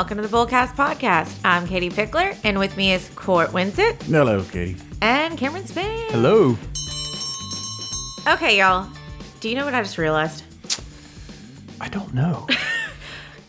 welcome to the Bullcast Podcast. I'm Katie Pickler, and with me is Court Winsett Hello, Katie. and Cameron Spain. Hello. Okay, y'all. Do you know what I just realized? I don't know.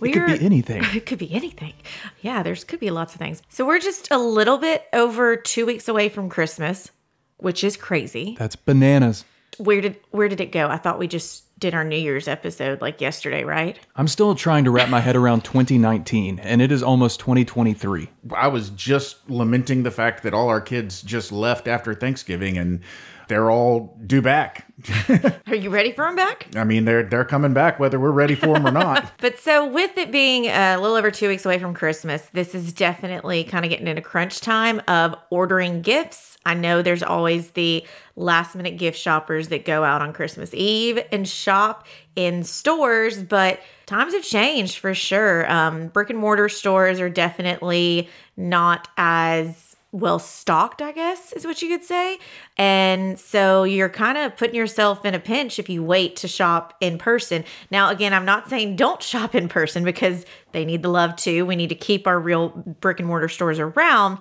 It could be anything. It could be anything. Yeah, there's could be lots of things. So we're just a little bit over two weeks away from Christmas, which is crazy. That's bananas. Where did where did it go? I thought we just did our New Year's episode like yesterday, right? I'm still trying to wrap my head around 2019, and it is almost 2023. I was just lamenting the fact that all our kids just left after Thanksgiving and they're all due back. Are you ready for them back? I mean, they're they're coming back whether we're ready for them or not. But so, with it being a little over two weeks away from Christmas, this is definitely kind of getting into crunch time of ordering gifts. I know there's always the last minute gift shoppers that go out on Christmas Eve and shop in stores, but times have changed for sure. Um, brick and mortar stores are definitely not as well stocked, I guess is what you could say. And so you're kind of putting yourself in a pinch if you wait to shop in person. Now, again, I'm not saying don't shop in person because they need the love too. We need to keep our real brick and mortar stores around.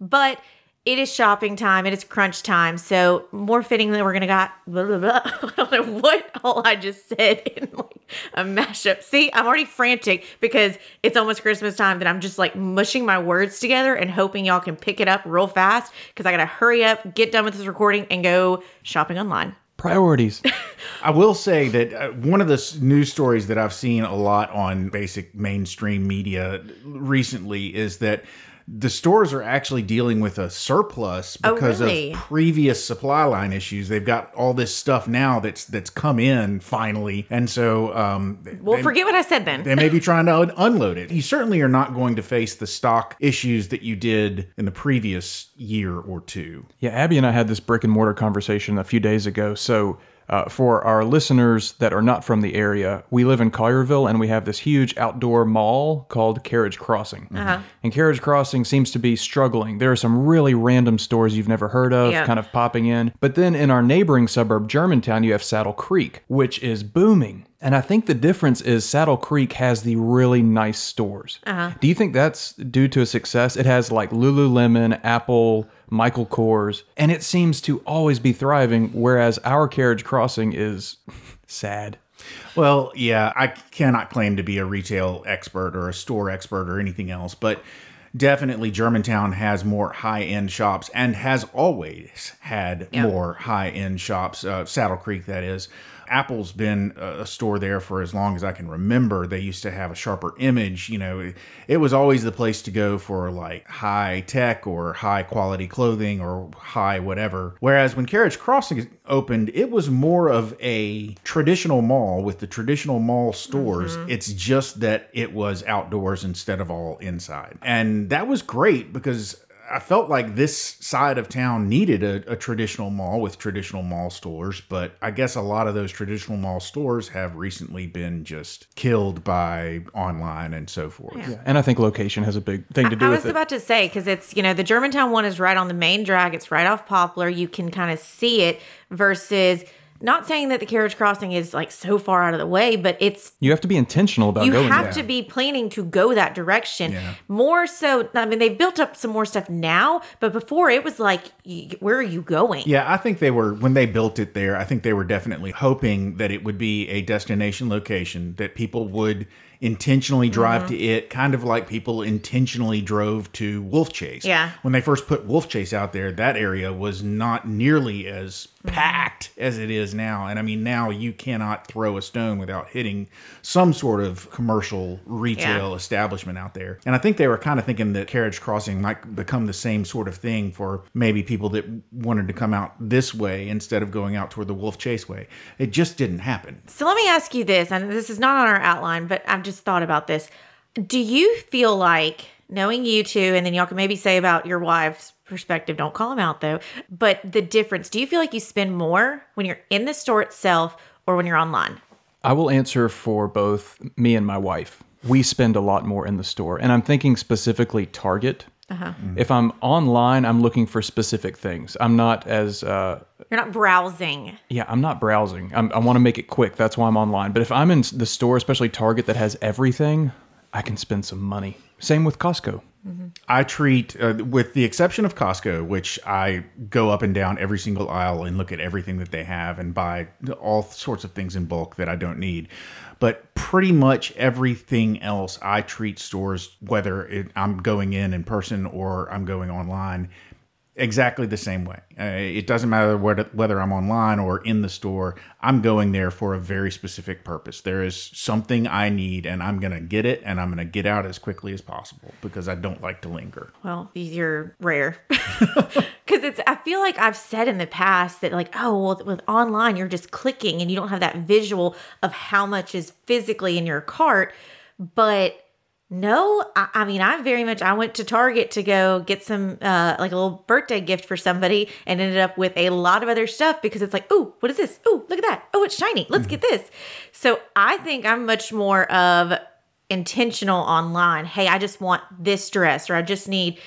But it is shopping time. It is crunch time. So more fitting that we're gonna got. Blah, blah, blah. I don't know what all I just said in like a mashup. See, I'm already frantic because it's almost Christmas time that I'm just like mushing my words together and hoping y'all can pick it up real fast because I gotta hurry up, get done with this recording, and go shopping online. Priorities. I will say that uh, one of the news stories that I've seen a lot on basic mainstream media recently is that the stores are actually dealing with a surplus Oh, because really? of previous supply line issues. They've got all this stuff now that's that's come in finally, and so um, Well, they- forget what I said then. they may be trying to un- unload it. You certainly are not going to face the stock issues that you did in the previous year or two. yeah, Abby and I had this brick and mortar conversation a few days ago. So, uh, for our listeners that are not from the area, we live in Collierville and we have this huge outdoor mall called Carriage Crossing. And Carriage Crossing seems to be struggling. There are some really random stores you've never heard of kind of popping in. But then in our neighboring suburb, Germantown, you have Saddle Creek, which is booming. And I think the difference is Saddle Creek has the really nice stores. Do you think that's due to a success? It has like Lululemon, Apple, Michael Kors, and it seems to always be thriving, whereas our Carriage Crossing is sad. Well, yeah, I cannot claim to be a retail expert or a store expert or anything else, but definitely Germantown has more high end shops and has always had more high end shops. Uh, Saddle Creek, that is. Apple's been a store there for as long as I can remember. They used to have a sharper image. You know, it, it was always the place to go for like high tech or high quality clothing or high whatever. Whereas when Carriage Crossing opened, it was more of a traditional mall with the traditional mall stores. Mm-hmm. It's just that it was outdoors instead of all inside. And that was great because I felt like this side of town needed a, a traditional mall with traditional mall stores, but I guess a lot of those traditional mall stores have recently been just killed by online and so forth. And I think location has a big thing to do I with it. I was about to say because it's you know the Germantown one is right on the main drag. It's right off Poplar. You can kind of see it. Versus, not saying that the carriage crossing is like so far out of the way, but it's you have to be intentional about you going You have there. to be planning to go that direction. Yeah. More so, I mean, they've built up some more stuff now, but before it was like, where are you going? Yeah, I think they were when they built it there. I think they were definitely hoping that it would be a destination location that people would intentionally drive mm-hmm. to it, kind of like people intentionally drove to Wolfchase. Yeah. When they first put Wolfchase out there, that area was not nearly as Mm-hmm. packed as it is now. And I mean, now you cannot throw a stone without hitting some sort of commercial retail Yeah. establishment out there. And I think they were kind of thinking that carriage crossing might become the same sort of thing for maybe people that wanted to come out this way instead of going out toward the Wolfchase way. It just didn't happen. So let me ask you this, and this is not on our outline, but I've just thought about this. Do you feel like knowing you two, and then y'all can maybe say about your wife's perspective, don't call them out though, but the difference, do you feel like you spend more when you're in the store itself or when you're online? I will answer for both me and my wife. We spend a lot more in the store, and I'm thinking specifically Target. If I'm online, I'm looking for specific things. I'm not as uh, You're not browsing. yeah, I'm not browsing. I'm, I want to make it quick. That's why I'm online. But if I'm in the store, especially Target, that has everything, I can spend some money. Same with Costco. I treat, uh, with the exception of Costco, which I go up and down every single aisle and look at everything that they have and buy all sorts of things in bulk that I don't need. But pretty much everything else, I treat stores, whether it, I'm going in in person or I'm going online, exactly the same way. Uh, it doesn't matter whether, whether I'm online or in the store. I'm going there for a very specific purpose. There is something I need, and I'm going to get it, and I'm going to get out as quickly as possible because I don't like to linger. Well, you're rare. Because it's, I feel like I've said in the past that, like, oh, well, with online, you're just clicking and you don't have that visual of how much is physically in your cart. But no, I, I mean, I very much, I went to Target to go get some, uh, like a little birthday gift for somebody and ended up with a lot of other stuff because it's like, oh, what is this? Oh, look at that. Oh, it's shiny. Let's get this. So I think I'm much more of, intentional online. Hey, I just want this dress or I just need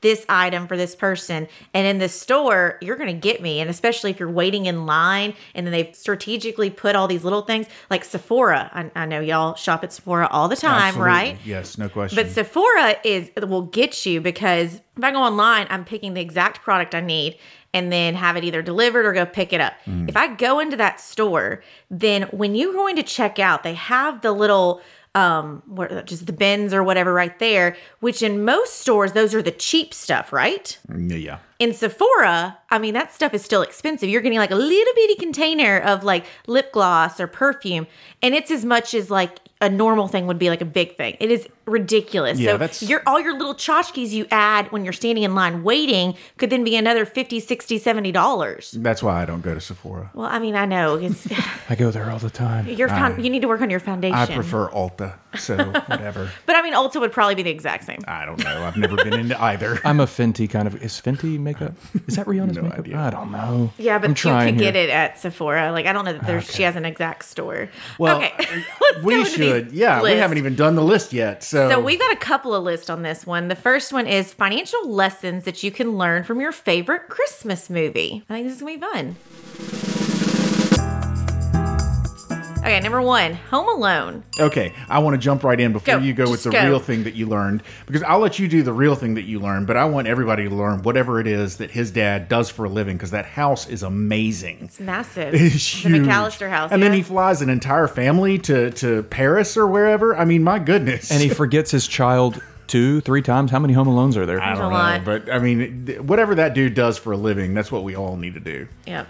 this item for this person. And in the store, you're going to get me. And especially if you're waiting in line and then they've strategically put all these little things like Sephora. I, I know y'all shop at Sephora all the time, Absolutely. right? Yes, no question. But Sephora is will get you because if I go online, I'm picking the exact product I need and then have it either delivered or go pick it up. Mm. If I go into that store, then when you're going to check out, they have the little um what just the bins or whatever right there, which in most stores those are the cheap stuff, right? yeah. In Sephora, I mean that stuff is still expensive. You're getting like a little bitty container of like lip gloss or perfume, and it's as much as like a normal thing would be like a big thing. It is ridiculous. Yeah, so that's- your all your little tchotchkes you add when you're standing in line waiting could then be another 50, 60, 70 dollars. That's why I don't go to Sephora. Well, I mean, I know it's I go there all the time. your found, you need to work on your foundation. I prefer Ulta, so whatever. but I mean, Ulta would probably be the exact same. I don't know. I've never been into either. I'm a Fenty kind of. Is Fenty makeup? Is that Rihanna's No makeup? idea. I don't know. Yeah, but I'm you trying could get it at Sephora. Like I don't know that there's she has an exact store. Well, okay, uh, Let's we into should. Yeah, we haven't even done the list yet. So, So we've got a couple of lists on this one. The first one is financial lessons that you can learn from your favorite Christmas movie. I think this is gonna be fun. Okay, number one, Home Alone. okay, I want to jump right in before Go, you go with just the go. real thing that you learned because I'll let you do the real thing that you learned, but I want everybody to learn whatever it is that his dad does for a living because that house is amazing. It's massive. It's the huge. McAllister house. and then he flies an entire family to to Paris or wherever. I mean, my goodness. And he forgets his child two, three times. How many Home Alones are there? I There's don't know, lot. but I mean, whatever that dude does for a living, that's what we all need to do. yeah.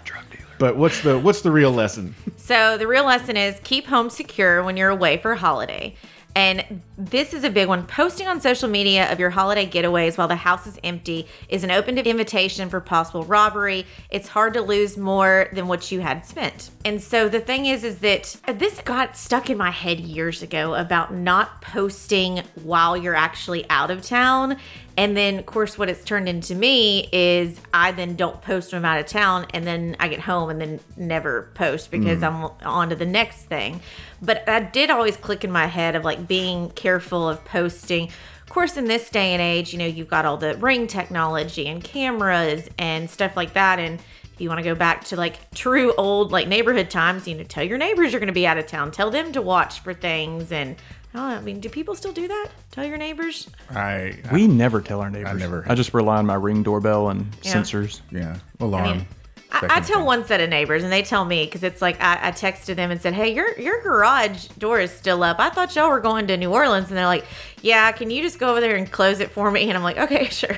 But what's the what's the real lesson? So the real lesson is keep home secure when you're away for holiday. And this is a big one. Posting on social media of your holiday getaways while the house is empty is an open invitation for possible robbery. It's hard to lose more than what you had spent. And so the thing is, is that this got stuck in my head years ago about not posting while you're actually out of town. And then, of course, what it's turned into me is I then don't post when I'm out of town, and then I get home and then never post because mm. I'm on to the next thing. But I did always click in my head of like being careful of posting. Of course, in this day and age, you know, you've got all the ring technology and cameras and stuff like that. And if you want to go back to like true old like neighborhood times, you know, tell your neighbors you're going to be out of town, tell them to watch for things. And I I mean, do people still do that? Tell your neighbors? I, I We never tell our neighbors. I never- I just rely on my ring doorbell and Yeah. sensors. yeah alarm. I mean, I, I tell one set of neighbors, and they tell me because it's like I, I texted them and said, "Hey, your your garage door is still up. I thought y'all were going to New Orleans." And they're like, "Yeah, can you just go over there and close it for me?" And I'm like, "Okay, sure."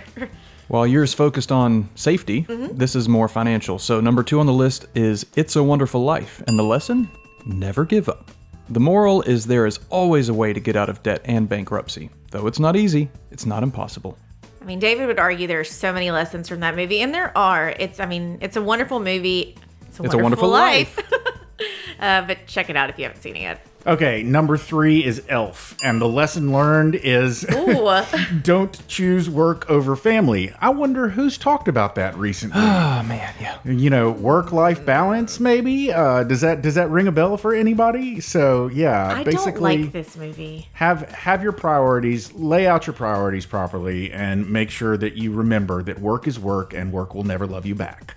While yours focused on safety, Mm-hmm. this is more financial. So, number two on the list is It's a Wonderful Life. And the lesson? Never give up. The moral is there is always a way to get out of debt and bankruptcy. Though it's not easy, it's not impossible. I mean, David would argue there are so many lessons from that movie, and there are. It's, I mean, it's a wonderful movie. It's a It's a wonderful, wonderful life. uh, but check it out if you haven't seen it yet. Okay, number three is Elf, and the lesson learned is don't choose work over family. I wonder who's talked about that recently. Oh, man, yeah. you know, work-life balance, maybe. Uh, does that does that ring a bell for anybody? So yeah, I basically don't like this movie. have have your priorities, lay out your priorities properly, and make sure that you remember that work is work, and work will never love you back.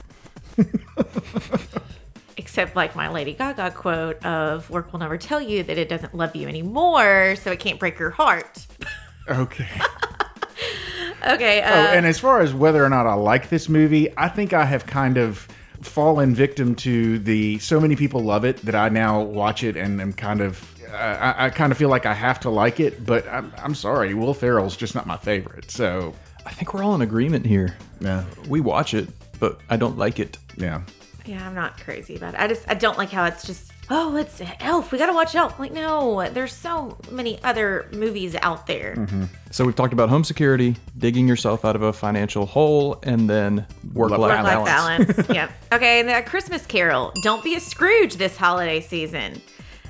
Except like my Lady Gaga quote of work will never tell you that it doesn't love you anymore, so it can't break your heart. Okay. Okay. Uh, Oh, and as far as whether or not I like this movie, I think I have kind of fallen victim to the so many people love it that I now watch it and am kind of I, I kind of feel like I have to like it. But I'm, I'm sorry, Will Ferrell's just not my favorite. So I think we're all in agreement here. yeah, We watch it, but I don't like it. yeah. Yeah, I'm not crazy about it. I just I don't like how it's just oh it's Elf. We gotta watch Elf. Like no, there's so many other movies out there. Mm-hmm. So we've talked about home security, digging yourself out of a financial hole, and then work-life Work-life balance. Work-life balance. yep. Okay, and the Christmas Carol. Don't be a Scrooge this holiday season.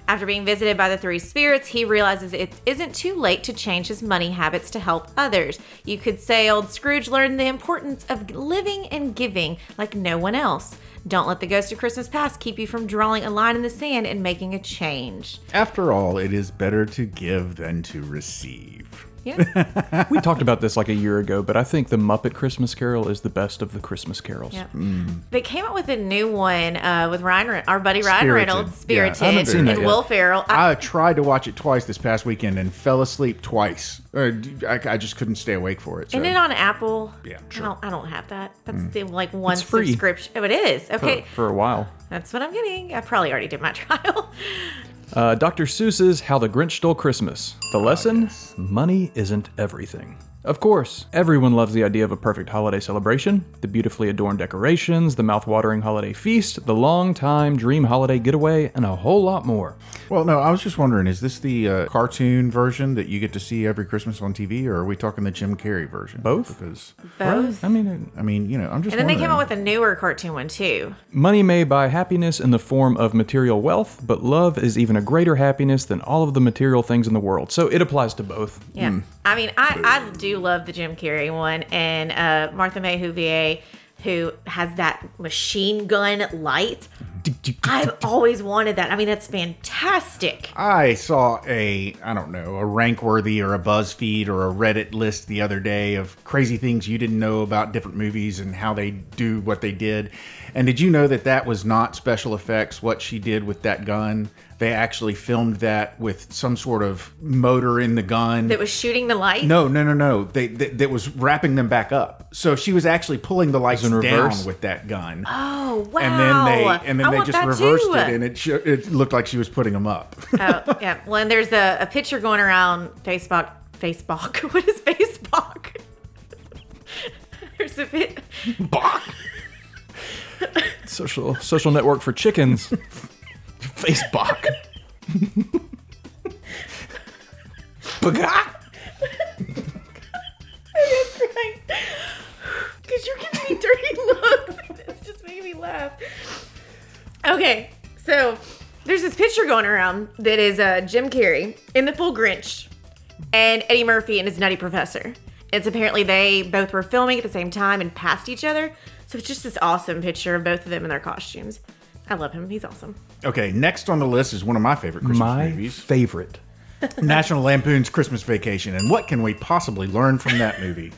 After being visited by the three spirits, he realizes it isn't too late to change his money habits to help others. You could say old Scrooge learned the importance of living and giving like no one else. Don't let the ghost of Christmas past keep you from drawing a line in the sand and making a change. After all, it is better to give than to receive. Yeah. We talked about this like a year ago, but I think the Muppet Christmas Carol is the best of the Christmas carols. Yeah. They came out with a new one uh, with Ryan, Re- our buddy Ryan Spirited. Reynolds, Yeah, I Spirited, haven't seen that and yet. Will Ferrell. I, I tried to watch it twice this past weekend and fell asleep twice. Uh, I, I just couldn't stay awake for it. So. Isn't it on Apple? Yeah, I don't. I don't have that. That's the like one It's free. subscription. Oh, it is. For, Okay, for a while. that's what I'm getting. I probably already did my trial. Uh, Dr. Seuss's How the Grinch Stole Christmas. The lesson? Money isn't everything. Of course, everyone loves the idea of a perfect holiday celebration, the beautifully adorned decorations, the mouth-watering holiday feast, the long-time dream holiday getaway, and a whole lot more. Well, no, I was just wondering, is this the uh, cartoon version that you get to see every Christmas on TV, or are we talking the Jim Carrey version? Both? Because, Both. I mean, I mean, you know, I'm just And then they came out with a newer cartoon one too. money may buy happiness in the form of material wealth, but love is even a greater happiness than all of the material things in the world. So it applies to both. Yeah. Hmm. I mean, I, I do love the Jim Carrey one and uh, Martha May Whovier, who has that machine gun light. I've always wanted that. I mean, that's fantastic. I saw a, I don't know, a Rankworthy or a BuzzFeed or a Reddit list the other day of crazy things you didn't know about different movies and how they do what they did. And did you know that that was not special effects, what she did with that gun? They actually filmed that with some sort of motor in the gun. That was shooting the light. No, no, no, no. They, they that was wrapping them back up. So she was actually pulling the lights in down with that gun. Oh wow! and then they and then I they just reversed too. it and it sh- it looked like she was putting them up. oh yeah. Well, and there's a, a picture going around Facebook. Facebook. What is Facebook? there's a bit. Social social network for chickens. Facebook. Baga! Because you're giving me dirty looks. It's just making me laugh. Okay, so there's this picture going around that is uh, Jim Carrey in the full Grinch and Eddie Murphy and his Nutty Professor. It's apparently they both were filming at the same time and passed each other. So it's just this awesome picture of both of them in their costumes. I love him. He's awesome. Okay, next on the list is one of my favorite Christmas My movies, favorite. National Lampoon's Christmas Vacation. And what can we possibly learn from that movie?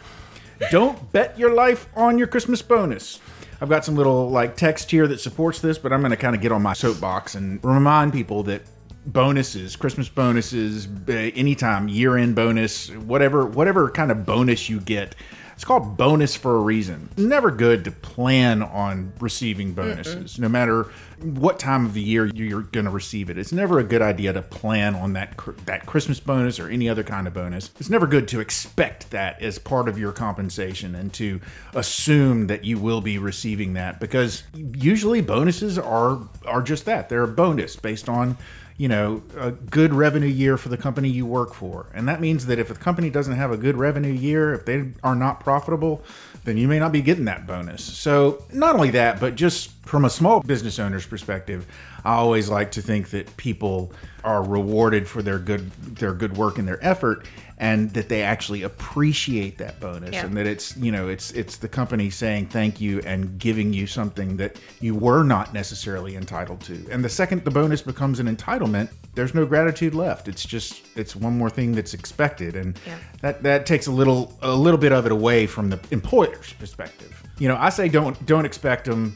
Don't bet your life on your Christmas bonus. I've got some little like text here that supports this, but I'm going to kind of get on my soapbox and remind people that bonuses, Christmas bonuses, anytime year-end bonus, whatever whatever kind of bonus you get, it's called bonus for a reason. Never good to plan on receiving bonuses, no matter what time of the year you're going to receive it. It's never a good idea to plan on that that Christmas bonus or any other kind of bonus. It's never good to expect that as part of your compensation and to assume that you will be receiving that because usually bonuses are are just that. They're a bonus based on you know, a good revenue year for the company you work for. And that means that if a company doesn't have a good revenue year, if they are not profitable, then you may not be getting that bonus. So, not only that, but just from a small business owner's perspective, I always like to think that people are rewarded for their good their good work and their effort and that they actually appreciate that bonus Yeah. and that it's you know it's it's the company saying thank you and giving you something that you were not necessarily entitled to and the second the bonus becomes an entitlement there's no gratitude left it's just it's one more thing that's expected and Yeah. that that takes a little a little bit of it away from the employer's perspective you know i say don't don't expect them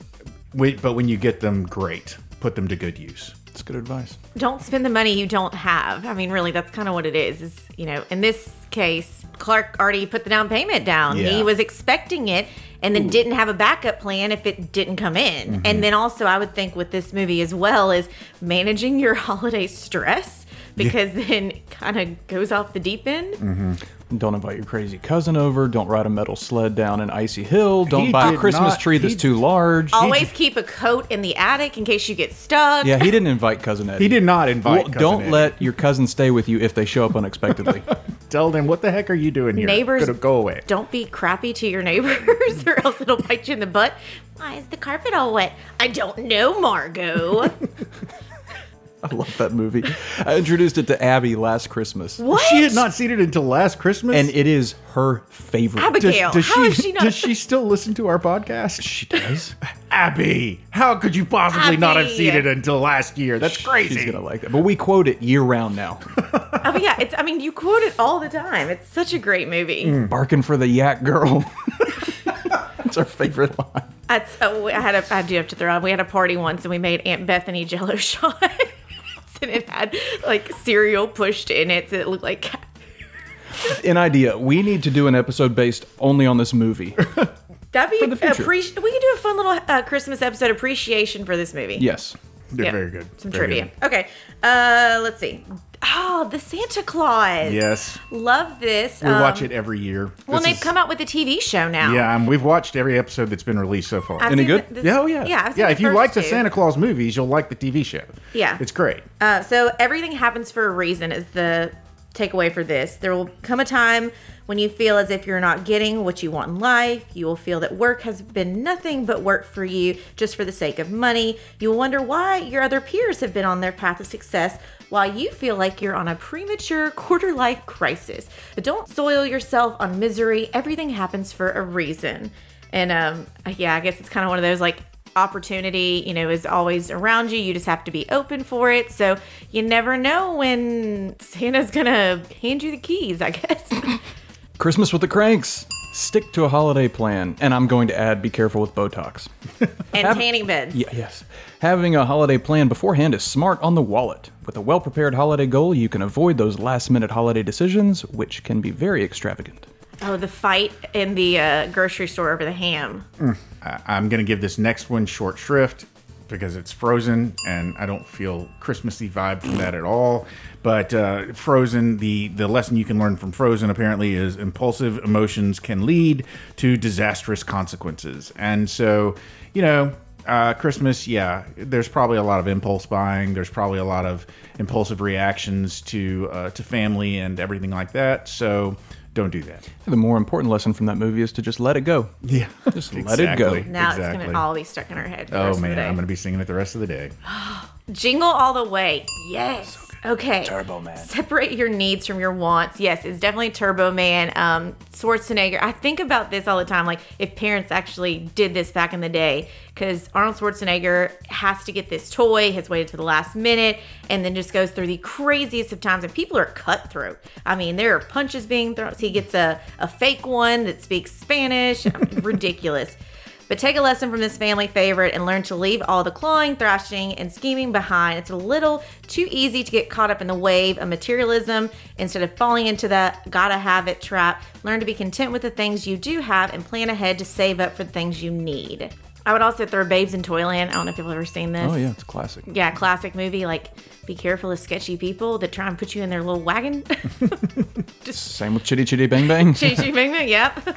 Wait, but when you get them, great. Put them to good use. That's good advice. don't spend the money you don't have. I mean, really, that's kind of what it is. Is you know, in this case, Clark already put the down payment down. Yeah. He was expecting it, and then didn't have a backup plan if it didn't come in. Mm-hmm. And then also, I would think with this movie as well is managing your holiday stress because then kind of goes off the deep end. Mm. Don't invite your crazy cousin over. Don't ride a metal sled down an icy hill. Don't He buy a did Christmas not- tree that's he- too large. Always keep a coat in the attic in case you get stuck. yeah, he didn't invite cousin Eddie. He did not invite. Well, Cousin don't Eddie. let your cousin stay with you if they show up unexpectedly. tell them what the heck are you doing here? Neighbors Gonna go away. Don't be crappy to your neighbors or else it'll bite you in the butt. Why is the carpet all wet? I don't know, Margo. I love that movie. I introduced it to Abby last Christmas. what? She had not seen it until last Christmas, And it is her favorite. Abigail. How she, is she not- Does she still listen to our podcast? She does. Abby, how could you possibly not have seen it until last year? That's crazy. She's gonna like that. But we quote it year round now. Oh yeah, it's. I mean, you quote it all the time. It's such a great movie. Mm. Barking for the yak girl. It's our favorite line. That's. Oh, I had a. I do have to throw out. We had a party once, and we made Aunt Bethany Jello shots, and it had like cereal pushed in it, so it looked like. cat- An idea. We need to do an episode based only on this movie. That'd be For the future. We could do a fun little uh, Christmas episode appreciation for this movie. Yes. They're Yeah. very good. Some Very trivia. good. Okay. Uh, let's see. Oh, the Santa Claus. Yes, Love this. we watch it every year. Well, This they've is- come out with a TV show now. Yeah, and we've watched every episode that's been released so far. I've Any good? the- this- yeah, oh yeah, Yeah, yeah. If you first like the. Santa Claus movies, you'll like the TV show. Yeah. it's great. Uh, so everything happens for a reason is the takeaway for this. There will come a time when you feel as if you're not getting what you want in life. You will feel that work has been nothing but work for you just for the sake of money. You will wonder why your other peers have been on their path of success while you feel like you're on a premature quarter life crisis. But don't soil yourself on misery. Everything happens for a reason. And um, yeah, I guess it's kind of one of those like opportunity, you know, is always around you. You just have to be open for it. So you never know when Santa's gonna hand you the keys, I guess. Christmas with the Kranks. Stick to a holiday plan. And I'm going to add be careful with Botox. and Have- tanning beds. Yeah, yes. Having a holiday plan beforehand is smart on the wallet. With a well prepared holiday goal, you can avoid those last minute holiday decisions, which can be very extravagant. Oh, the fight in the uh, grocery store over the ham. I- I'm going to give this next one short shrift because it's Frozen, and I don't feel Christmassy vibe from that at all. But uh, Frozen, the the lesson you can learn from Frozen apparently is impulsive emotions can lead to disastrous consequences, and so you know. Uh, Christmas, yeah, there's probably a lot of impulse buying. There's probably a lot of impulsive reactions to uh, to family and everything like that. So don't do that. The more important lesson from that movie is to just let it go. Yeah, Just let it go. Now it's gonna all be stuck in our head. for the Oh rest of the man, day. I'm gonna be singing it the rest of the day. Jingle all the way. Yes. Okay. Turbo Man. Separate your needs from your wants. Yes, it's definitely Turbo Man. Um, Schwarzenegger. I think about this all the time. Like if parents actually did this back in the day, because Arnold Schwarzenegger has to get this toy, has waited to the last minute, and then just goes through the craziest of times. And people are cutthroat. I mean, there are punches being thrown. So he gets a, a fake one that speaks Spanish. I mean, ridiculous. But take a lesson from this family favorite and learn to leave all the clawing, thrashing, and scheming behind. It's a little too easy to get caught up in the wave of materialism instead of falling into that gotta have it trap. Learn to be content with the things you do have and plan ahead to save up for the things you need. I would also throw Babes in Toyland. I don't know if you've ever seen this. Oh, yeah, it's a classic. Yeah, classic movie. Like, be careful of sketchy people that try and put you in their little wagon. Same with Chitty Chitty Bang Bang. Chitty Chitty Bang Bang, yep.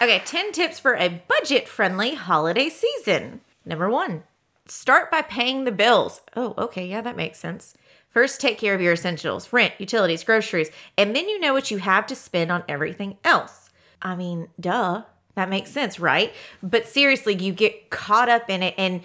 Okay, 10 tips for a budget friendly holiday season. Number one, start by paying the bills. Oh, okay, yeah, that makes sense. First, take care of your essentials rent, utilities, groceries, and then you know what you have to spend on everything else. I mean, duh, that makes sense, right? But seriously, you get caught up in it and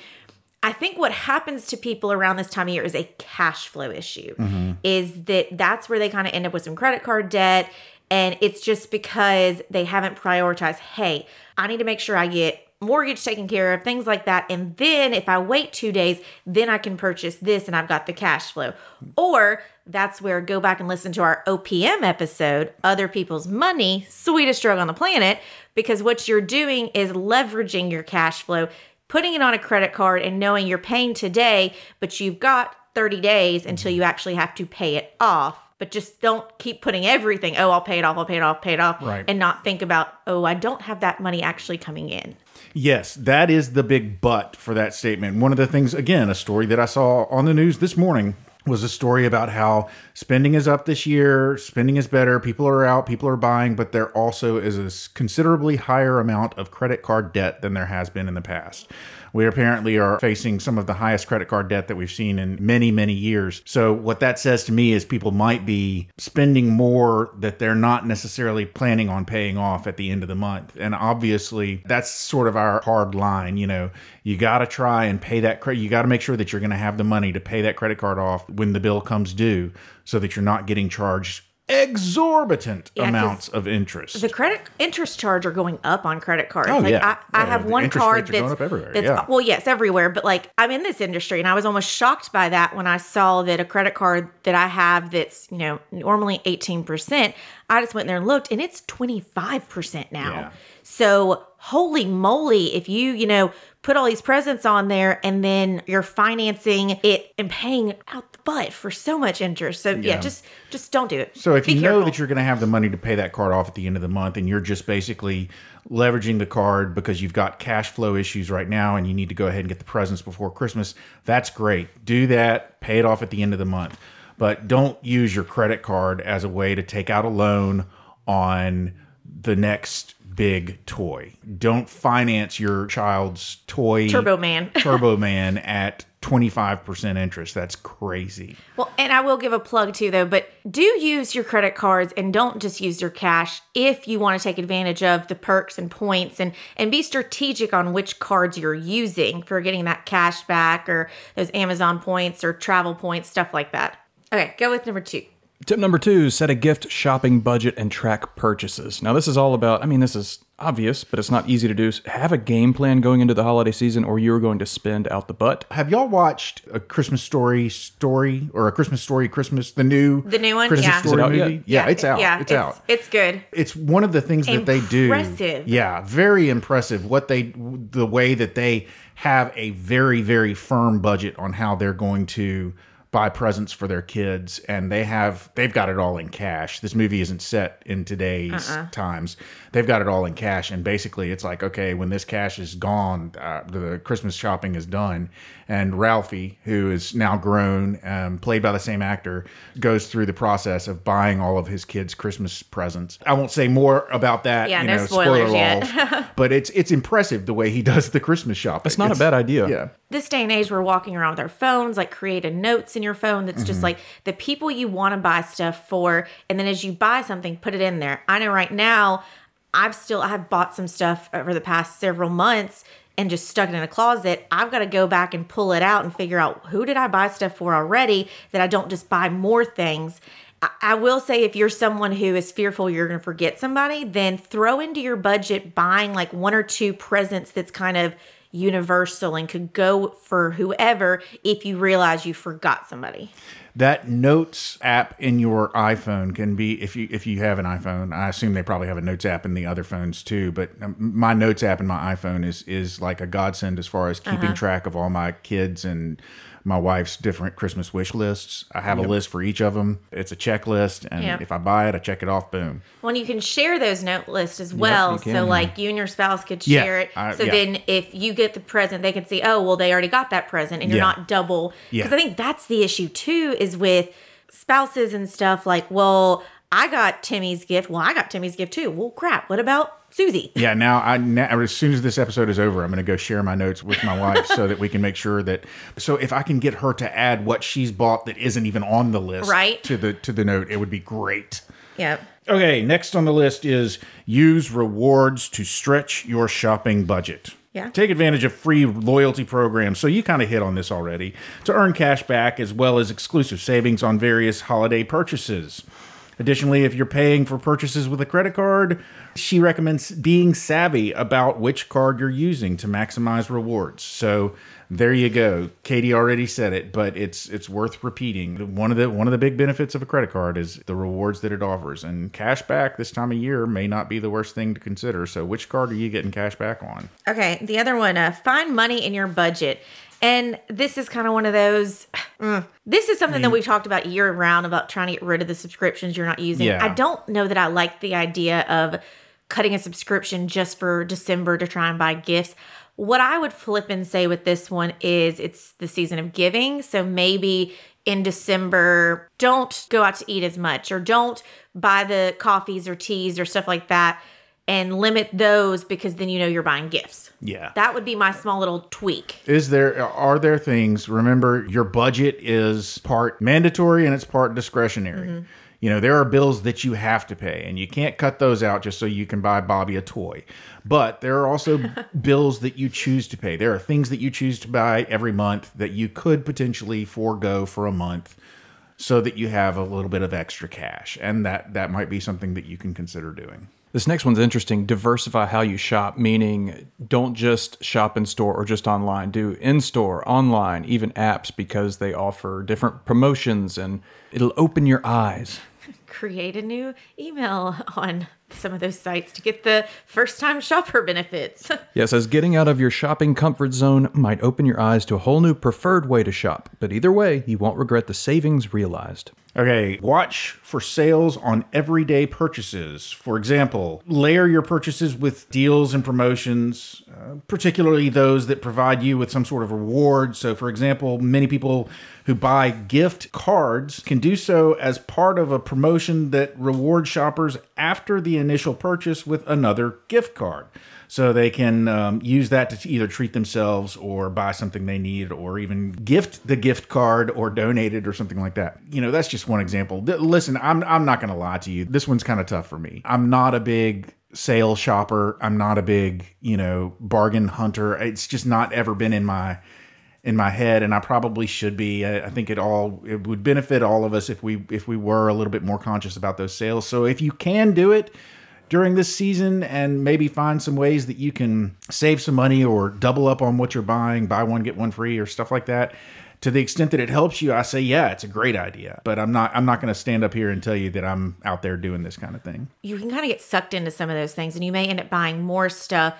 I think what happens to people around this time of year is a cash flow issue. Mm-hmm. Is that that's where they kind of end up with some credit card debt and it's just because they haven't prioritized, hey, I need to make sure I get mortgage taken care of, things like that. And then if I wait two days, then I can purchase this and I've got the cash flow. Or that's where go back and listen to our OPM episode, Other People's Money, Sweetest Drug on the Planet, because what you're doing is leveraging your cash flow, putting it on a credit card and knowing you're paying today, but you've got 30 days until mm-hmm. you actually have to pay it off. But just don't keep putting everything, oh, I'll pay it off, I'll pay it off, pay it off, Right. and not think about, oh, I don't have that money actually coming in. Yes, that is the big but for that statement. One of the things, again, a story that I saw on the news this morning was a story about how spending is up this year, spending is better, people are out, people are buying, but there also is a considerably higher amount of credit card debt than there has been in the past. We apparently are facing some of the highest credit card debt that we've seen in many, many years. So, what that says to me is people might be spending more that they're not necessarily planning on paying off at the end of the month. And obviously, that's sort of our hard line. You know, you got to try and pay that credit. You got to make sure that you're going to have the money to pay that credit card off when the bill comes due so that you're not getting charged exorbitant Yeah, amounts of interest. The credit interest charge are going up on credit cards. Oh, like yeah. I, I Yeah, have one card that's going up everywhere, That's, yeah. Well, yes, everywhere. But like I'm in this industry, and I was almost shocked by that when I saw that a credit card that I have that's you know normally 18 percent. I just went there and looked, and it's 25 percent now. Yeah. So holy moly, if you you know put all these presents on there and then you're financing it and paying out butt for so much interest. So yeah, Yeah. just just don't do it. So if Be you know that you're going to have the money to pay that card off at the end of the month and you're just basically leveraging the card because you've got cash flow issues right now and you need to go ahead and get the presents before Christmas, that's great. Do that, pay it off at the end of the month. But don't use your credit card as a way to take out a loan on the next big toy. Don't finance your child's toy Turbo Man. Turbo Man at 25% interest. That's crazy. Well, and I will give a plug too, though, but do use your credit cards and don't just use your cash if you want to take advantage of the perks and points and, and be strategic on which cards you're using for getting that cash back or those Amazon points or travel points, stuff like that. Okay, go with number two. Tip number two set a gift shopping budget and track purchases. Now, this is all about, I mean, this is obvious, but it's not easy to do. Have a game plan going into the holiday season or you're going to spend out the butt. Have y'all watched a Christmas Story story or a Christmas Story Christmas the new The new one? Christmas Yeah. Story Is it out movie? yet? Yeah, it's out. Yeah, it's, out. It's good. It's one of the things that they do. Impressive. Yeah, very impressive. What they the way that they have a very very firm budget on how they're going to buy presents for their kids and they have they've got it all in cash. This movie isn't set in today's Uh-uh. times. They've got it all in cash and basically it's like okay, when this cash is gone, uh, the Christmas shopping is done and Ralphie, who is now grown, um, played by the same actor, goes through the process of buying all of his kids' Christmas presents. I won't say more about that. Yeah, you no know, spoilers spoiler yet. but it's it's impressive the way he does the Christmas shopping. It's not a bad idea. Yeah. this day and age we're walking around with our phones like creating notes in your phone that's just like the people you want to buy stuff for and then as you buy something put it in there i know right now i've still i have bought some stuff over the past several months and just stuck it in a closet i've got to go back and pull it out and figure out who did i buy stuff for already that i don't just buy more things I- I will say if you're someone who is fearful you're going to forget somebody, then throw into your budget buying like one or two presents that's kind of universal and could go for whoever if you realize you forgot somebody. That Notes app in your iPhone can be if you if you have an iPhone. I assume they probably have a Notes app in the other phones too. But um, my Notes app in my iPhone is is like a godsend as far as keeping Uh-huh. track of all my kids and my wife's different Christmas wish lists. I have a list for each of them. It's a checklist, and Yeah. if I buy it, I check it off. Boom. Well, you can share those note lists as well. you can, so, like, you and your spouse could Yeah, share it. I- so yeah. then, if you get the present, they can see, oh, well, they already got that present, and you're Yeah. not double. Yeah. Because I think that's the issue too, is with spouses and stuff. Like, well, I got Timmy's gift. Well, I got Timmy's gift too. Well, crap. What about Susie? Yeah, now I now, as soon as this episode is over, I'm going to go share my notes with my wife so that we can make sure that so if I can get her to add what she's bought that isn't even on the list Right. to the to the note, it would be great. Yep. Okay, next on the list is use rewards to stretch your shopping budget. Yeah. Take advantage of free loyalty programs. So you kind of hit on this already to earn cash back as well as exclusive savings on various holiday purchases. Additionally, if you're paying for purchases with a credit card, she recommends being savvy about which card you're using to maximize rewards. So there you go. Katie already said it, but it's it's worth repeating. One of the one of the big benefits of a credit card is the rewards that it offers, and cash back this time of year may not be the worst thing to consider. So, which card are you getting cash back on? Okay, the other one, uh, find money in your budget. And this is kind of one of those. Mm, this is something that we've talked about year round about trying to get rid of the subscriptions you're not using. Yeah. I don't know that I like the idea of cutting a subscription just for December to try and buy gifts. What I would flip and say with this one is it's the season of giving. So maybe in December, don't go out to eat as much or don't buy the coffees or teas or stuff like that and limit those because then you know you're buying gifts. Yeah. That would be my small little tweak. Is there are there things? Remember, your budget is part mandatory and it's part discretionary. Mm-hmm. You know, there are bills that you have to pay, and you can't cut those out just so you can buy Bobby a toy. But there are also bills that you choose to pay. There are things that you choose to buy every month that you could potentially forego for a month so that you have a little bit of extra cash. And that that might be something that you can consider doing. This next one's interesting. Diversify how you shop, meaning don't just shop in store or just online. Do in store, online, even apps because they offer different promotions and it'll open your eyes. Create a new email on some of those sites to get the first time shopper benefits. Yes, as getting out of your shopping comfort zone might open your eyes to a whole new preferred way to shop. But either way, you won't regret the savings realized. Okay, watch for sales on everyday purchases. For example, layer your purchases with deals and promotions, uh, particularly those that provide you with some sort of reward. So, for example, many people who buy gift cards can do so as part of a promotion that rewards shoppers after the initial purchase with another gift card. So they can um, use that to either treat themselves or buy something they need or even gift the gift card or donate it or something like that. You know, that's just one example. Listen, I'm, I'm not going to lie to you. This one's kind of tough for me. I'm not a big sale shopper. I'm not a big, you know, bargain hunter. It's just not ever been in my in my head and I probably should be. I, I think it all it would benefit all of us if we if we were a little bit more conscious about those sales. So if you can do it during this season and maybe find some ways that you can save some money or double up on what you're buying, buy one get one free or stuff like that. To the extent that it helps you, I say yeah, it's a great idea. But I'm not I'm not going to stand up here and tell you that I'm out there doing this kind of thing. you can kind of get sucked into some of those things and you may end up buying more stuff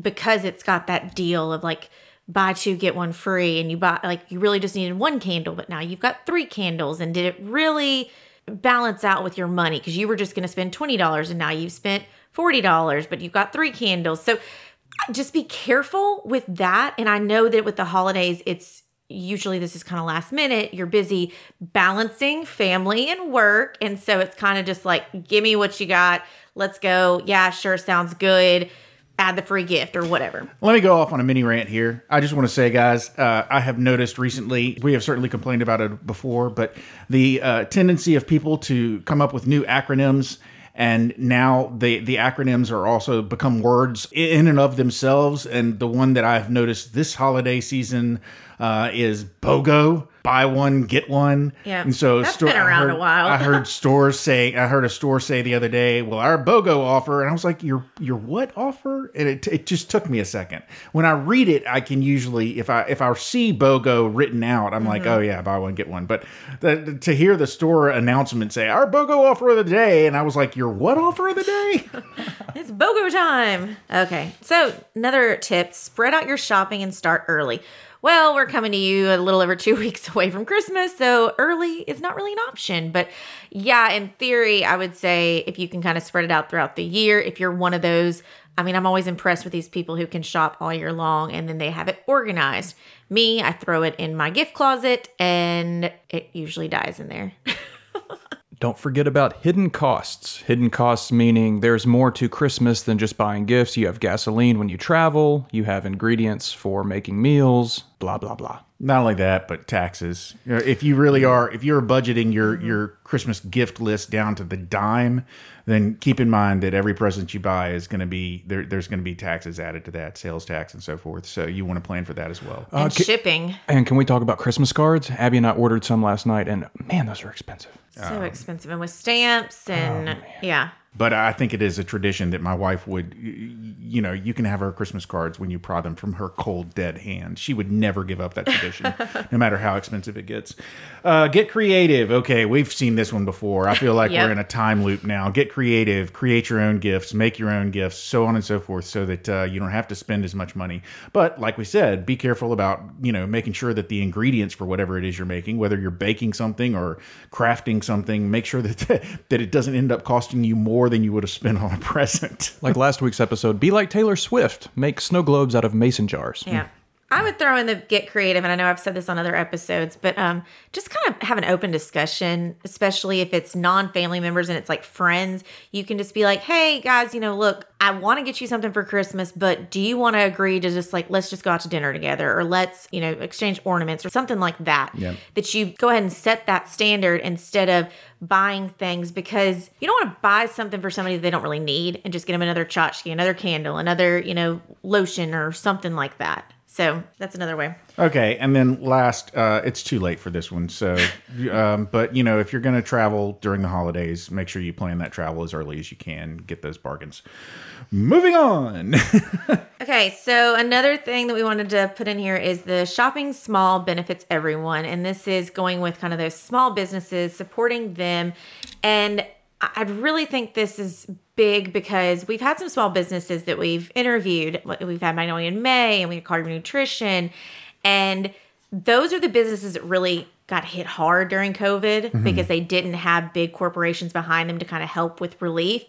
because it's got that deal of like buy two get one free and you buy like you really just needed one candle but now you've got three candles and did it really balance out with your money because you were just going to spend $20 and now you've spent $40 but you've got three candles so just be careful with that and i know that with the holidays it's usually this is kind of last minute you're busy balancing family and work and so it's kind of just like give me what you got let's go yeah sure sounds good add the free gift or whatever Let me go off on a mini rant here. I just want to say, guys, uh, I have noticed recently, we have certainly complained about it before, but the uh, tendency of people to come up with new acronyms. And now the, the acronyms are also become words in and of themselves. And the one that I've noticed this holiday season uh, is BOGO, buy one, get one. Yeah, And so that's sto- been around a while. I heard stores say I heard a store say the other day, "Well, our BOGO offer," and I was like, "Your your what offer?" And it, it just took me a second. When I read it, I can usually if I if I see BOGO written out, I'm like, Mm-hmm. "Oh yeah, buy one get one." But the, to hear the store announcement say our BOGO offer of the day, and I was like, "Your what offer of the day?" It's BOGO time. Okay. So, another tip spread out your shopping and start early. Well, we're coming to you a little over two weeks away from Christmas, so early is not really an option. But yeah, in theory, I would say if you can kind of spread it out throughout the year, if you're one of those, I mean, I'm always impressed with these people who can shop all year long and then they have it organized. Me, I throw it in my gift closet and it usually dies in there. Don't forget about hidden costs. Hidden costs meaning there's more to Christmas than just buying gifts. You have gasoline when you travel, you have ingredients for making meals, blah, blah, blah. Not only that, but taxes. If you really are, if you're budgeting your your Christmas gift list down to the dime, then keep in mind that every present you buy is going to be there, there's going to be taxes added to that, sales tax and so forth. So you want to plan for that as well. and shipping. And can we talk about Christmas cards? Abby and I ordered some last night, and man, those are expensive. So expensive. And with stamps and yeah. But I think it is a tradition that my wife would, you know, you can have her Christmas cards when you pry them from her cold, dead hand. She would never give up that tradition, no matter how expensive it gets. Uh, get creative. Okay, we've seen this one before. I feel like Yep. we're in a time loop now. Get creative, create your own gifts, make your own gifts, so on and so forth, so that uh, you don't have to spend as much money. But like we said, be careful about, you know, making sure that the ingredients for whatever it is you're making, whether you're baking something or crafting something, make sure that that it doesn't end up costing you more than you would have spent on a present. Like last week's episode, be like Taylor Swift, make snow globes out of mason jars. Yeah. I would throw in the get creative, and I know I've said this on other episodes, but um, just kind of have an open discussion, especially if it's non family members and it's like friends. You can just be like, hey, guys, you know, look, I want to get you something for Christmas, but do you want to agree to just like, let's just go out to dinner together or let's, you know, exchange ornaments or something like that? Yeah. That you go ahead and set that standard instead of buying things because you don't want to buy something for somebody that they don't really need and just get them another tchotchke, another candle, another, you know, lotion or something like that. So that's another way. Okay, and then last, uh, it's too late for this one. So, um, but you know, if you're going to travel during the holidays, make sure you plan that travel as early as you can. Get those bargains. Moving on. Okay, so another thing that we wanted to put in here is the shopping small benefits everyone. And this is going with kind of those small businesses, supporting them. And I really think this is big because we've had some small businesses that we've interviewed. We've had Magnolia in May and we had Carter Nutrition. And those are the businesses that really got hit hard during COVID because they didn't have big corporations behind them to kind of help with relief.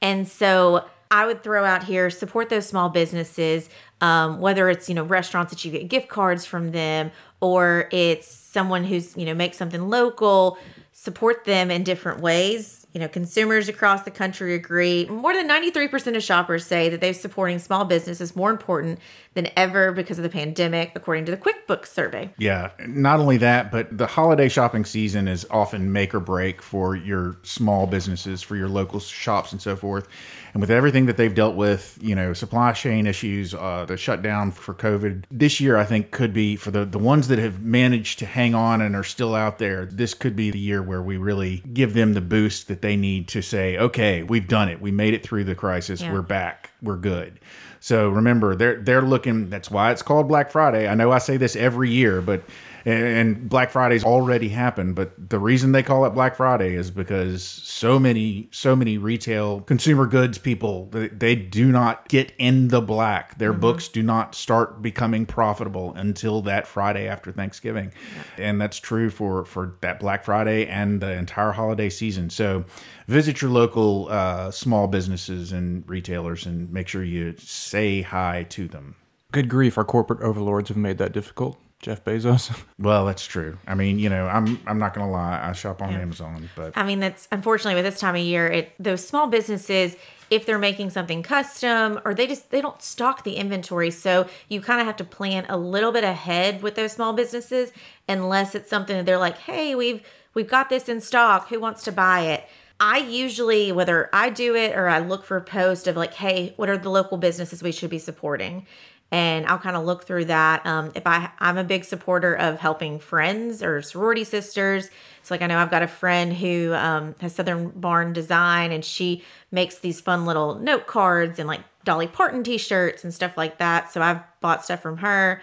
And so I would throw out here support those small businesses, um, whether it's you know restaurants that you get gift cards from them, or it's someone who's you know makes something local. Support them in different ways. You know, consumers across the country agree. More than 93% of shoppers say that they're supporting small business is more important than ever because of the pandemic, according to the QuickBooks survey. Yeah, not only that, but the holiday shopping season is often make or break for your small businesses, for your local shops, and so forth. And with everything that they've dealt with, you know, supply chain issues, uh, the shutdown for COVID, this year I think could be for the the ones that have managed to hang on and are still out there. This could be the year where we really give them the boost that they need to say, okay, we've done it, we made it through the crisis, Yeah. we're back, we're good. So remember, they're they're looking. That's why it's called Black Friday. I know I say this every year, but and Black Friday's already happened. But the reason they call it Black Friday is because so many so many retail consumer goods people they, they do not get in the black. Their books do not start becoming profitable until that Friday after Thanksgiving, and that's true for for that Black Friday and the entire holiday season. So visit your local uh, small businesses and retailers and make sure you say hi to them. Good grief, our corporate overlords have made that difficult. Jeff Bezos. Well, that's true. I mean, you know, I'm I'm not gonna lie. I shop on Amazon, but I mean, that's unfortunately with this time of year, it those small businesses, if they're making something custom or they just they don't stock the inventory, so you kind of have to plan a little bit ahead with those small businesses, unless it's something that they're like, hey, we've we've got this in stock. Who wants to buy it? I usually, whether I do it or I look for a post of like, hey, what are the local businesses we should be supporting? And I'll kind of look through that. Um, if I, I'm a big supporter of helping friends or sorority sisters. So, like, I know I've got a friend who um, has Southern Barn Design, and she makes these fun little note cards and like Dolly Parton T-shirts and stuff like that. So I've bought stuff from her.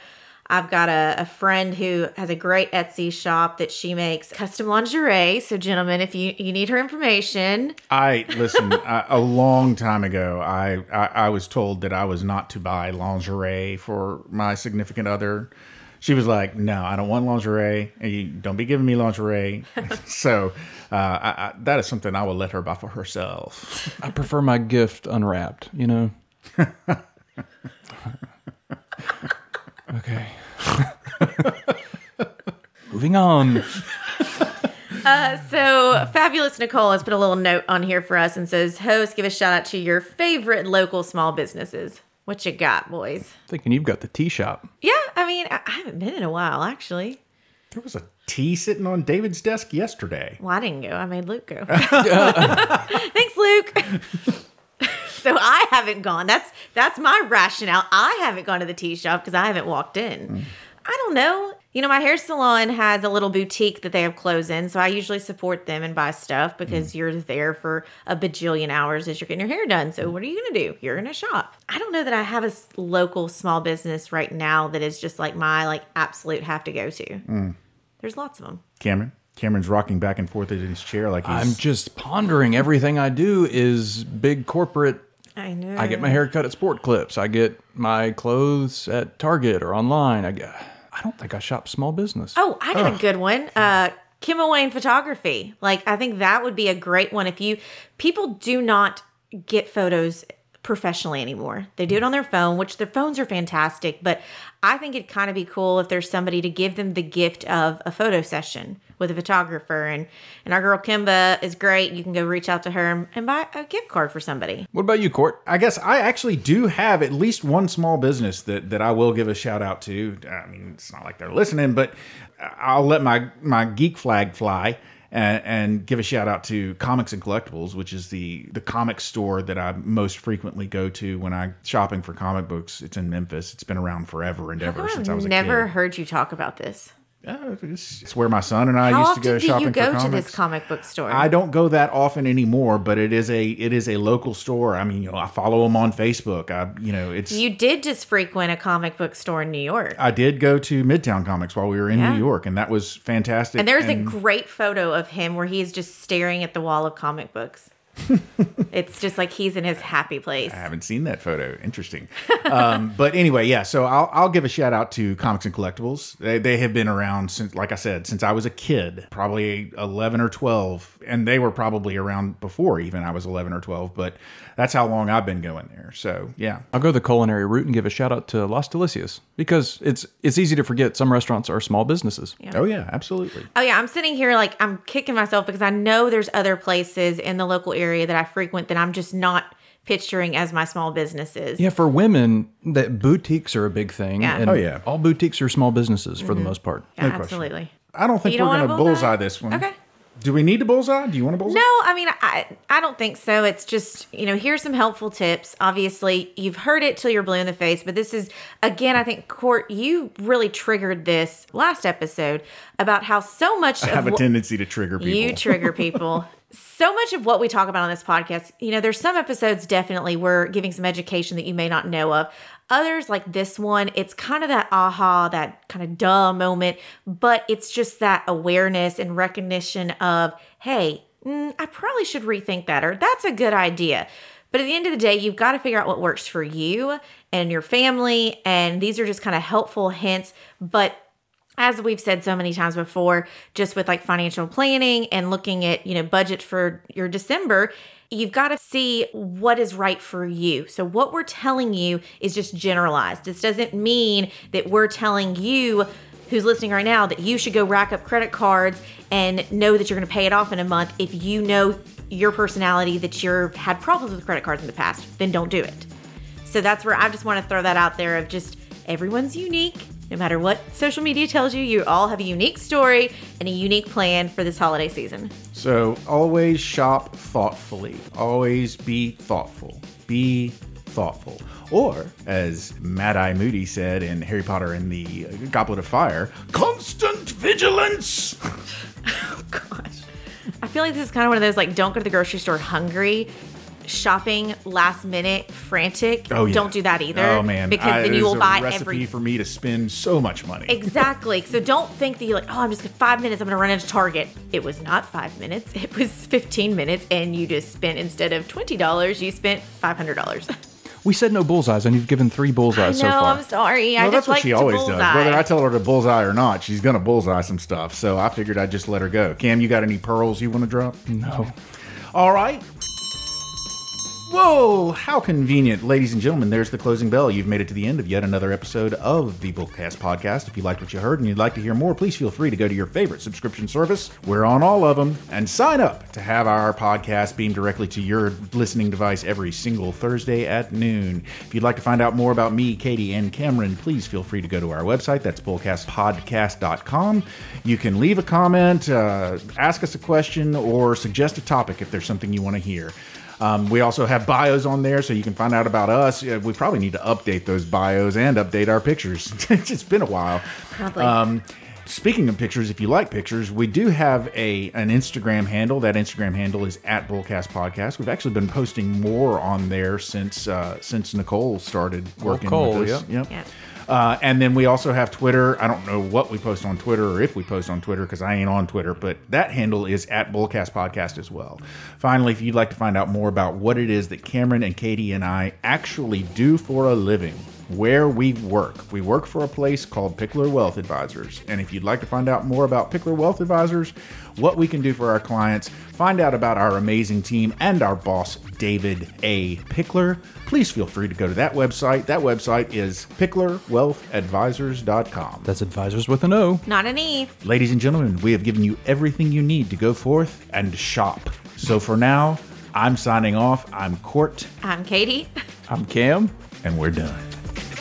I've got a, a friend who has a great Etsy shop that she makes custom lingerie. So, gentlemen, if you, you need her information, I listen. I, a long time ago, I, I I was told that I was not to buy lingerie for my significant other. She was like, "No, I don't want lingerie. and You don't be giving me lingerie." so uh, I, I, that is something I will let her buy for herself. I prefer my gift unwrapped, you know? okay. Moving on. Uh, So, Fabulous Nicole has put a little note on here for us and says, Host, give a shout out to your favorite local small businesses. What you got, boys? Thinking you've got the tea shop. Yeah, I mean, I I haven't been in a while, actually. There was a tea sitting on David's desk yesterday. Well, I didn't go. I made Luke go. Thanks, Luke. so I haven't gone. That's that's my rationale. I haven't gone to the tea shop because I haven't walked in. Mm. I don't know. You know, my hair salon has a little boutique that they have clothes in, so I usually support them and buy stuff because mm. you're there for a bajillion hours as you're getting your hair done. So mm. what are you gonna do? You're gonna shop. I don't know that I have a local small business right now that is just like my like absolute have to go to. There's lots of them. Cameron. Cameron's rocking back and forth in his chair like he's. I'm just pondering. Everything I do is big corporate. I know. I get my hair cut at Sport Clips. I get my clothes at Target or online. I get. I don't think I shop small business. Oh, I got a good one. Uh, Kim Wayne photography. Like, I think that would be a great one. If you people do not get photos professionally anymore, they do it on their phone, which their phones are fantastic. But I think it'd kind of be cool if there's somebody to give them the gift of a photo session with a photographer. And and our girl Kimba is great. You can go reach out to her and, buy a gift card for somebody. What about you, Court? I guess I actually do have at least one small business that, that I will give a shout out to. I mean, it's not like they're listening, but I'll let my, my geek flag fly and, and give a shout out to Comics and Collectibles, which is the, the comic store that I most frequently go to when I'm shopping for comic books. It's in Memphis. It's been around forever and ever since I was I've a never kid. heard you talk about this. Uh, it's, it's where my son and I How used to often go do shopping you go for to this comic book store? I don't go that often anymore, but it is a it is a local store. I mean, you know, I follow them on Facebook. I you know, it's you did just frequent a comic book store in New York. I did go to Midtown Comics while we were in Yeah. New York, and that was fantastic. And there's a great photo of him where he's just staring at the wall of comic books. it's just like he's in his happy place. I haven't seen that photo. Interesting. um, but anyway, yeah. So I'll, I'll give a shout out to Comics and Collectibles. They, they have been around since, like I said, since I was a kid, probably 11 or 12. And they were probably around before even I was 11 or 12. But that's how long I've been going there. So yeah. I'll go the culinary route and give a shout out to Las Delicias because it's it's easy to forget some restaurants are small businesses. Oh, yeah, absolutely. Oh yeah, I'm sitting here like I'm kicking myself because I know there's other places in the local area that I frequent that I'm just not picturing as my small businesses. Yeah, for women, that boutiques are a big thing. Yeah. And Oh, yeah. all boutiques are small businesses for the mm-hmm. most part. Yeah, no question. absolutely. I don't think You don't we're going to bullseye? bullseye? this one. Okay. Do we need a bullseye? Do you want a bullseye? No, I mean, I I don't think so. It's just you know, here's some helpful tips. Obviously, you've heard it till you're blue in the face, but this is again, I think Court, you really triggered this last episode about how so much I of have a what- tendency to trigger people. You trigger people. So much of what we talk about on this podcast, you know, there's some episodes definitely we're giving some education that you may not know of. Others, like this one, it's kind of that aha, that kind of duh moment, but it's just that awareness and recognition of, hey, mm, I probably should rethink that, or that's a good idea. But at the end of the day, you've got to figure out what works for you and your family. And these are just kind of helpful hints. But as we've said so many times before, just with like financial planning and looking at, you know, budget for your December, you've got to see what is right for you. So what we're telling you is just generalized. This doesn't mean that we're telling you who's listening right now that you should go rack up credit cards and know that you're going to pay it off in a month if you know your personality that you're had problems with credit cards in the past, then don't do it. So that's where I just want to throw that out there of just everyone's unique. No matter what social media tells you, you all have a unique story and a unique plan for this holiday season. So always shop thoughtfully. Always be thoughtful. Be thoughtful. Or, as Mad Eye Moody said in Harry Potter and the Goblet of Fire, constant vigilance. Oh, gosh. I feel like this is kind of one of those like don't go to the grocery store hungry, shopping last minute, frantic. Oh yeah. Don't do that either. Oh man, Because I- then you will a buy recipe every for me to spend so much money. Exactly. So don't think that you're like, oh, I'm just five minutes. I'm going to run into Target. It was not five minutes. It was 15 minutes, and you just spent instead of twenty dollars, you spent five hundred dollars. We said no bullseyes, and you've given three I bullseyes know. so far. I'm sorry. I Well, just that's what like she always bullseye. does. Whether I tell her to bullseye or not, she's gonna bullseye some stuff. So I figured I'd just let her go. Cam, you got any pearls you want to drop? no. All right. Whoa, how convenient. Ladies and gentlemen, there's the closing bell. You've made it to the end of yet another episode of the Bullcast podcast. If you liked what you heard and you'd like to hear more, please feel free to go to your favorite subscription service. We're on all of them and sign up to have our podcast beamed directly to your listening device every single Thursday at noon. If you'd like to find out more about me, Katie, and Cameron, please feel free to go to our website. That's bullcastpodcast.com. You can leave a comment, uh, ask us a question, or suggest a topic if there's something you want to hear. Um, we also have bios on there, so you can find out about us. We probably need to update those bios and update our pictures. it's been a while. Probably. Um, speaking of pictures, if you like pictures, we do have a an Instagram handle. That Instagram handle is at Bullcast Podcast. We've actually been posting more on there since uh, since Nicole started working Cole, with us. yeah. Yep. Yeah. Uh, and then we also have Twitter. I don't know what we post on Twitter or if we post on Twitter because I ain't on Twitter, but that handle is at Bullcast Podcast as well. Finally, if you'd like to find out more about what it is that Cameron and Katie and I actually do for a living, where we work, we work for a place called Pickler Wealth Advisors. And if you'd like to find out more about Pickler Wealth Advisors, what we can do for our clients, find out about our amazing team and our boss, David A. Pickler, please feel free to go to that website. That website is picklerwealthadvisors.com. That's advisors with an O. Not an E. Ladies and gentlemen, we have given you everything you need to go forth and shop. So for now, I'm signing off. I'm Court, I'm Katie. I'm Cam. and we're done.